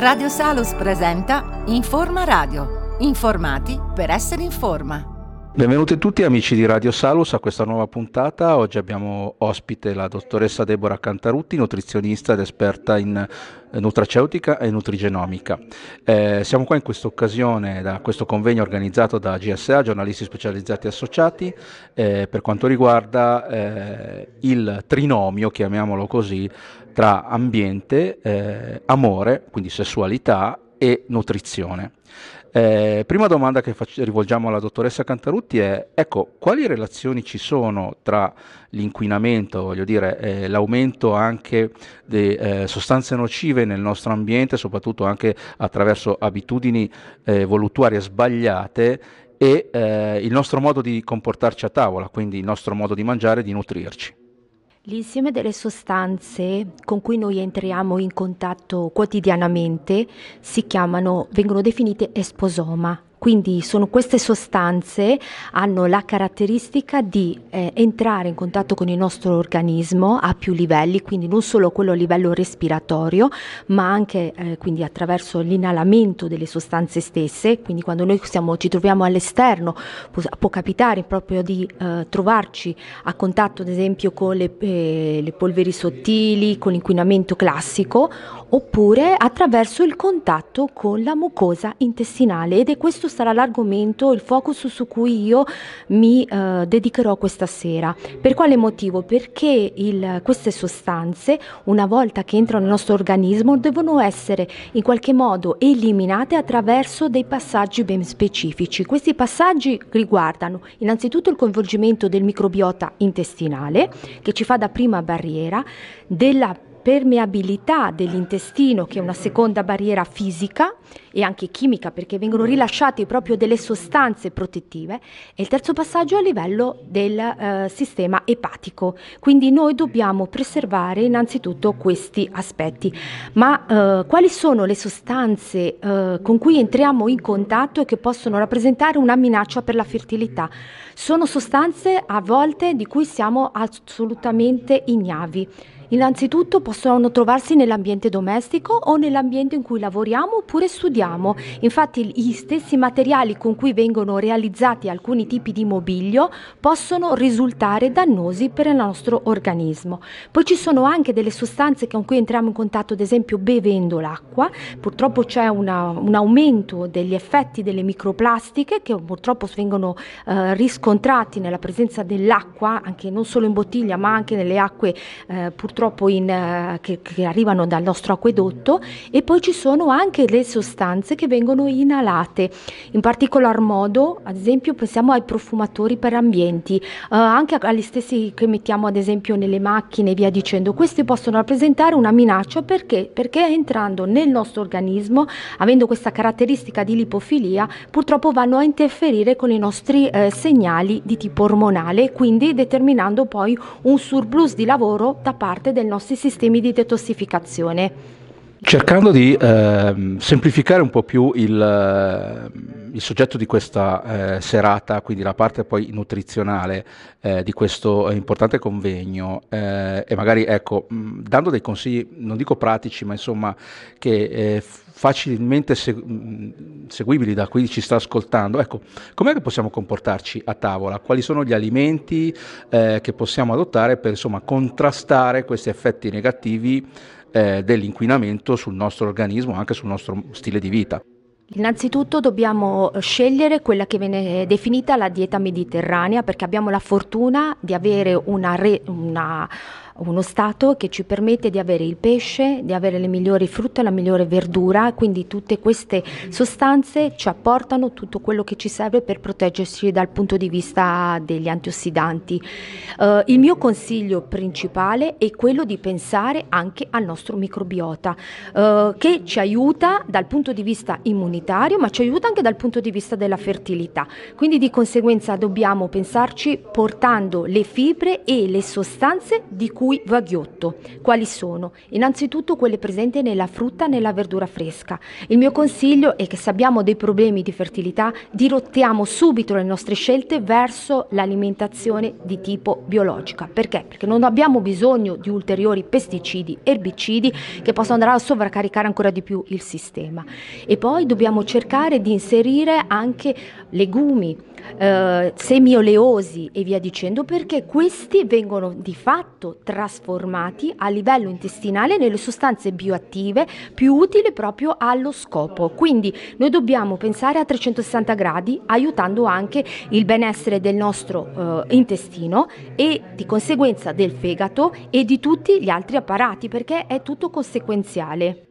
Radio Salus presenta Informa Radio. Informati per essere in forma. Benvenuti tutti amici di Radio Salus a questa nuova puntata. Oggi abbiamo ospite la dottoressa Deborah Cantarutti, nutrizionista ed esperta in eh, nutraceutica e nutrigenomica. Eh, siamo qua in questa occasione da questo convegno organizzato da GSA, giornalisti specializzati associati, eh, per quanto riguarda eh, il trinomio, chiamiamolo così, tra ambiente, eh, amore, quindi sessualità e nutrizione. Eh, prima domanda che faccio, rivolgiamo alla dottoressa Cantarutti è, ecco, quali relazioni ci sono tra l'inquinamento, voglio dire, eh, l'aumento anche di eh, sostanze nocive nel nostro ambiente, soprattutto anche attraverso abitudini eh, voluttuarie sbagliate e eh, il nostro modo di comportarci a tavola, quindi il nostro modo di mangiare e di nutrirci. L'insieme delle sostanze con cui noi entriamo in contatto quotidianamente si chiamano, vengono definite esposoma quindi sono queste sostanze hanno la caratteristica di eh, entrare in contatto con il nostro organismo a più livelli, quindi non solo quello a livello respiratorio, ma anche eh, quindi attraverso l'inalamento delle sostanze stesse, quindi quando noi siamo, ci troviamo all'esterno può, può capitare proprio di eh, trovarci a contatto ad esempio con le, eh, le polveri sottili, con l'inquinamento classico, oppure attraverso il contatto con la mucosa intestinale. Ed è questo sarà l'argomento, il focus su cui io mi eh, dedicherò questa sera. Per quale motivo? Perché il, queste sostanze, una volta che entrano nel nostro organismo, devono essere in qualche modo eliminate attraverso dei passaggi ben specifici. Questi passaggi riguardano innanzitutto il coinvolgimento del microbiota intestinale, che ci fa da prima barriera, della permeabilità dell'intestino, che è una seconda barriera fisica e anche chimica, perché vengono rilasciate proprio delle sostanze protettive, e il terzo passaggio a livello del eh, sistema epatico. Quindi noi dobbiamo preservare innanzitutto questi aspetti. Ma eh, quali sono le sostanze eh, con cui entriamo in contatto e che possono rappresentare una minaccia per la fertilità? Sono sostanze a volte di cui siamo assolutamente ignavi. Innanzitutto possono trovarsi nell'ambiente domestico o nell'ambiente in cui lavoriamo oppure studiamo. Infatti gli stessi materiali con cui vengono realizzati alcuni tipi di mobilio possono risultare dannosi per il nostro organismo. Poi ci sono anche delle sostanze con cui entriamo in contatto, ad esempio bevendo l'acqua. Purtroppo c'è una, un aumento degli effetti delle microplastiche che purtroppo vengono eh, riscontrati nella presenza dell'acqua, anche non solo in bottiglia ma anche nelle acque eh, purtroppo purtroppo in, uh, che, che, arrivano dal nostro acquedotto e poi ci sono anche le sostanze che vengono inalate. In particolar modo, ad esempio, pensiamo ai profumatori per ambienti, uh, anche agli stessi che mettiamo ad esempio nelle macchine e via dicendo. Questi possono rappresentare una minaccia perché? Perché entrando nel nostro organismo, avendo questa caratteristica di lipofilia, purtroppo vanno a interferire con i nostri eh, segnali di tipo ormonale, quindi determinando poi un surplus di lavoro da parte parte dei nostri sistemi di detossificazione. Cercando di eh, semplificare un po' più il, eh, il soggetto di questa eh, serata, quindi la parte poi nutrizionale eh, di questo importante convegno eh, e magari ecco, mh, dando dei consigli, non dico pratici, ma insomma che eh, facilmente seg- seguibili da chi ci sta ascoltando, ecco, com'è che possiamo comportarci a tavola? Quali sono gli alimenti che possiamo adottare per insomma contrastare questi effetti negativi? eh, dell'inquinamento sul nostro organismo, anche sul nostro stile di vita. Innanzitutto dobbiamo scegliere quella che viene definita la dieta mediterranea perché abbiamo la fortuna di avere una, re, una uno stato che ci permette di avere il pesce, di avere le migliori frutta, la migliore verdura, quindi tutte queste sostanze ci apportano tutto quello che ci serve per proteggerci dal punto di vista degli antiossidanti. Uh, il mio consiglio principale è quello di pensare anche al nostro microbiota, uh, che ci aiuta dal punto di vista immunitario, ma ci aiuta anche dal punto di vista della fertilità. Quindi di conseguenza dobbiamo pensarci portando le fibre e le sostanze di cui cui va ghiotto. Quali sono? Innanzitutto quelle presenti nella frutta e nella verdura fresca. Il mio consiglio è che se abbiamo dei problemi di fertilità, dirottiamo subito le nostre scelte verso l'alimentazione di tipo biologica. Perché? Perché non abbiamo bisogno di ulteriori pesticidi, erbicidi che possano andare a sovraccaricare ancora di più il sistema. E poi dobbiamo cercare di inserire anche legumi, eh, semi oleosi e via dicendo, perché questi vengono di fatto trasformati a livello intestinale nelle sostanze bioattive più utili proprio allo scopo. Quindi noi dobbiamo pensare a 360 gradi, aiutando anche il benessere del nostro eh, intestino e di conseguenza del fegato e di tutti gli altri apparati, perché è tutto conseguenziale.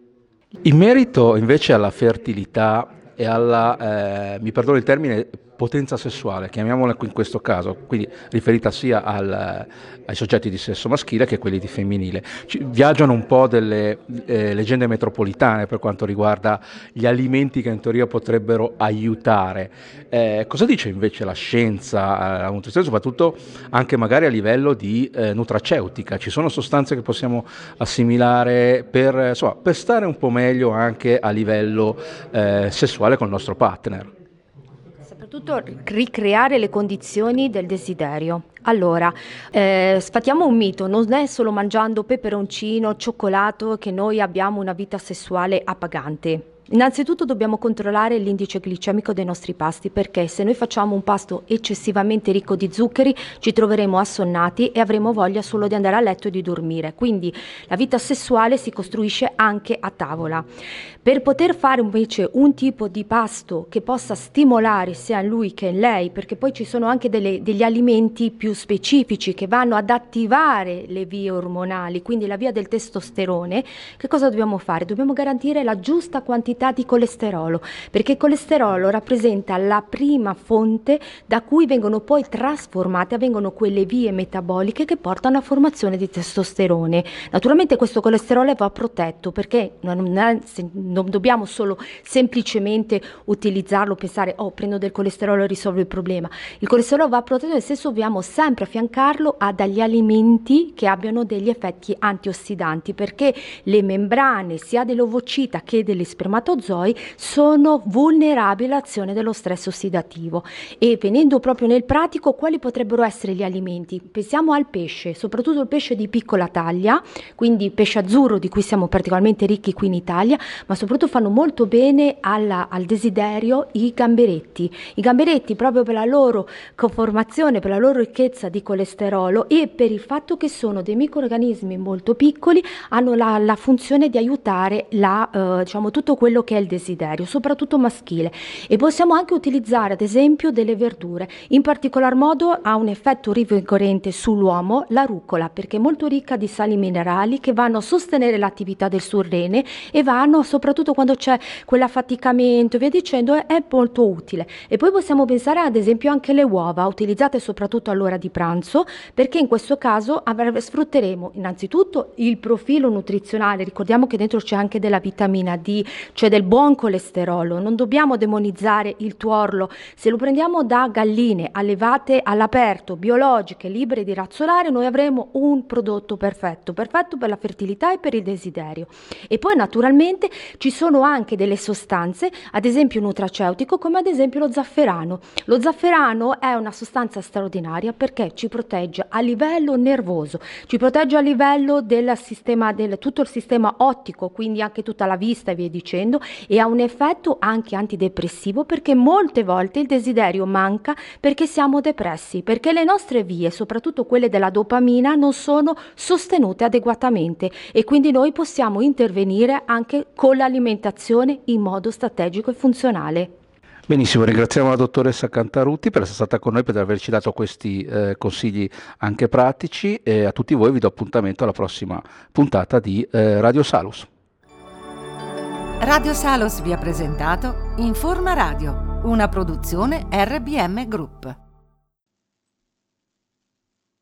In merito invece alla fertilità e alla, eh, mi perdono il termine, potenza sessuale, chiamiamola in questo caso, quindi riferita sia al, ai soggetti di sesso maschile che a quelli di femminile. Ci, viaggiano un po' delle eh, leggende metropolitane per quanto riguarda gli alimenti che in teoria potrebbero aiutare. Eh, cosa dice invece la scienza, eh, la nutrizione, soprattutto anche magari a livello di eh, nutraceutica? Ci sono sostanze che possiamo assimilare per, insomma, per stare un po' meglio anche a livello eh, sessuale con il nostro partner? Soprattutto ricreare le condizioni del desiderio. Allora, eh, sfatiamo un mito, non è solo mangiando peperoncino, cioccolato che noi abbiamo una vita sessuale appagante. Innanzitutto dobbiamo controllare l'indice glicemico dei nostri pasti perché se noi facciamo un pasto eccessivamente ricco di zuccheri ci troveremo assonnati e avremo voglia solo di andare a letto e di dormire. Quindi la vita sessuale si costruisce anche a tavola. Per poter fare invece un tipo di pasto che possa stimolare sia lui che lei, perché poi ci sono anche delle, degli alimenti più specifici che vanno ad attivare le vie ormonali, quindi la via del testosterone, che cosa dobbiamo fare? Dobbiamo garantire la giusta quantità quantità di colesterolo, perché il colesterolo rappresenta la prima fonte da cui vengono poi trasformate, avvengono quelle vie metaboliche che portano alla formazione di testosterone. Naturalmente questo colesterolo va protetto perché non, è, non dobbiamo solo semplicemente utilizzarlo, pensare oh prendo del colesterolo e risolvo il problema. Il colesterolo va protetto nel senso dobbiamo sempre affiancarlo a degli alimenti che abbiano degli effetti antiossidanti perché le membrane sia dell'ovocita che degli spermatozoi spermatozoi sono vulnerabili all'azione dello stress ossidativo e venendo proprio nel pratico quali potrebbero essere gli alimenti? Pensiamo al pesce, soprattutto il pesce di piccola taglia, quindi pesce azzurro di cui siamo particolarmente ricchi qui in Italia, ma soprattutto fanno molto bene alla, al desiderio i gamberetti. I gamberetti proprio per la loro conformazione, per la loro ricchezza di colesterolo e per il fatto che sono dei microorganismi molto piccoli, hanno la, la funzione di aiutare la, eh, diciamo, tutto quello quello che è il desiderio, soprattutto maschile. E possiamo anche utilizzare ad esempio delle verdure. In particolar modo ha un effetto rivigorente sull'uomo la rucola, perché è molto ricca di sali minerali che vanno a sostenere l'attività del surrene e vanno, soprattutto quando c'è quell'affaticamento via dicendo, è molto utile. E poi possiamo pensare ad esempio anche alle uova, utilizzate soprattutto all'ora di pranzo, perché in questo caso sfrutteremo innanzitutto il profilo nutrizionale, ricordiamo che dentro c'è anche della vitamina D, cioè cioè del buon colesterolo. Non dobbiamo demonizzare il tuorlo. Se lo prendiamo da galline allevate all'aperto, biologiche, libere di razzolare, noi avremo un prodotto perfetto, perfetto per la fertilità e per il desiderio. E poi naturalmente ci sono anche delle sostanze, ad esempio nutraceutico, come ad esempio lo zafferano. Lo zafferano è una sostanza straordinaria perché ci protegge a livello nervoso, ci protegge a livello del sistema, del tutto il sistema ottico, quindi anche tutta la vista e via dicendo facendo e ha un effetto anche antidepressivo perché molte volte il desiderio manca perché siamo depressi, perché le nostre vie, soprattutto quelle della dopamina, non sono sostenute adeguatamente e quindi noi possiamo intervenire anche con l'alimentazione in modo strategico e funzionale. Benissimo, ringraziamo la dottoressa Cantarutti per essere stata con noi, per averci dato questi eh, consigli anche pratici e a tutti voi vi do appuntamento alla prossima puntata di eh, Radio Salus. Radio Salos vi ha presentato Informa Radio, una produzione RBM Group.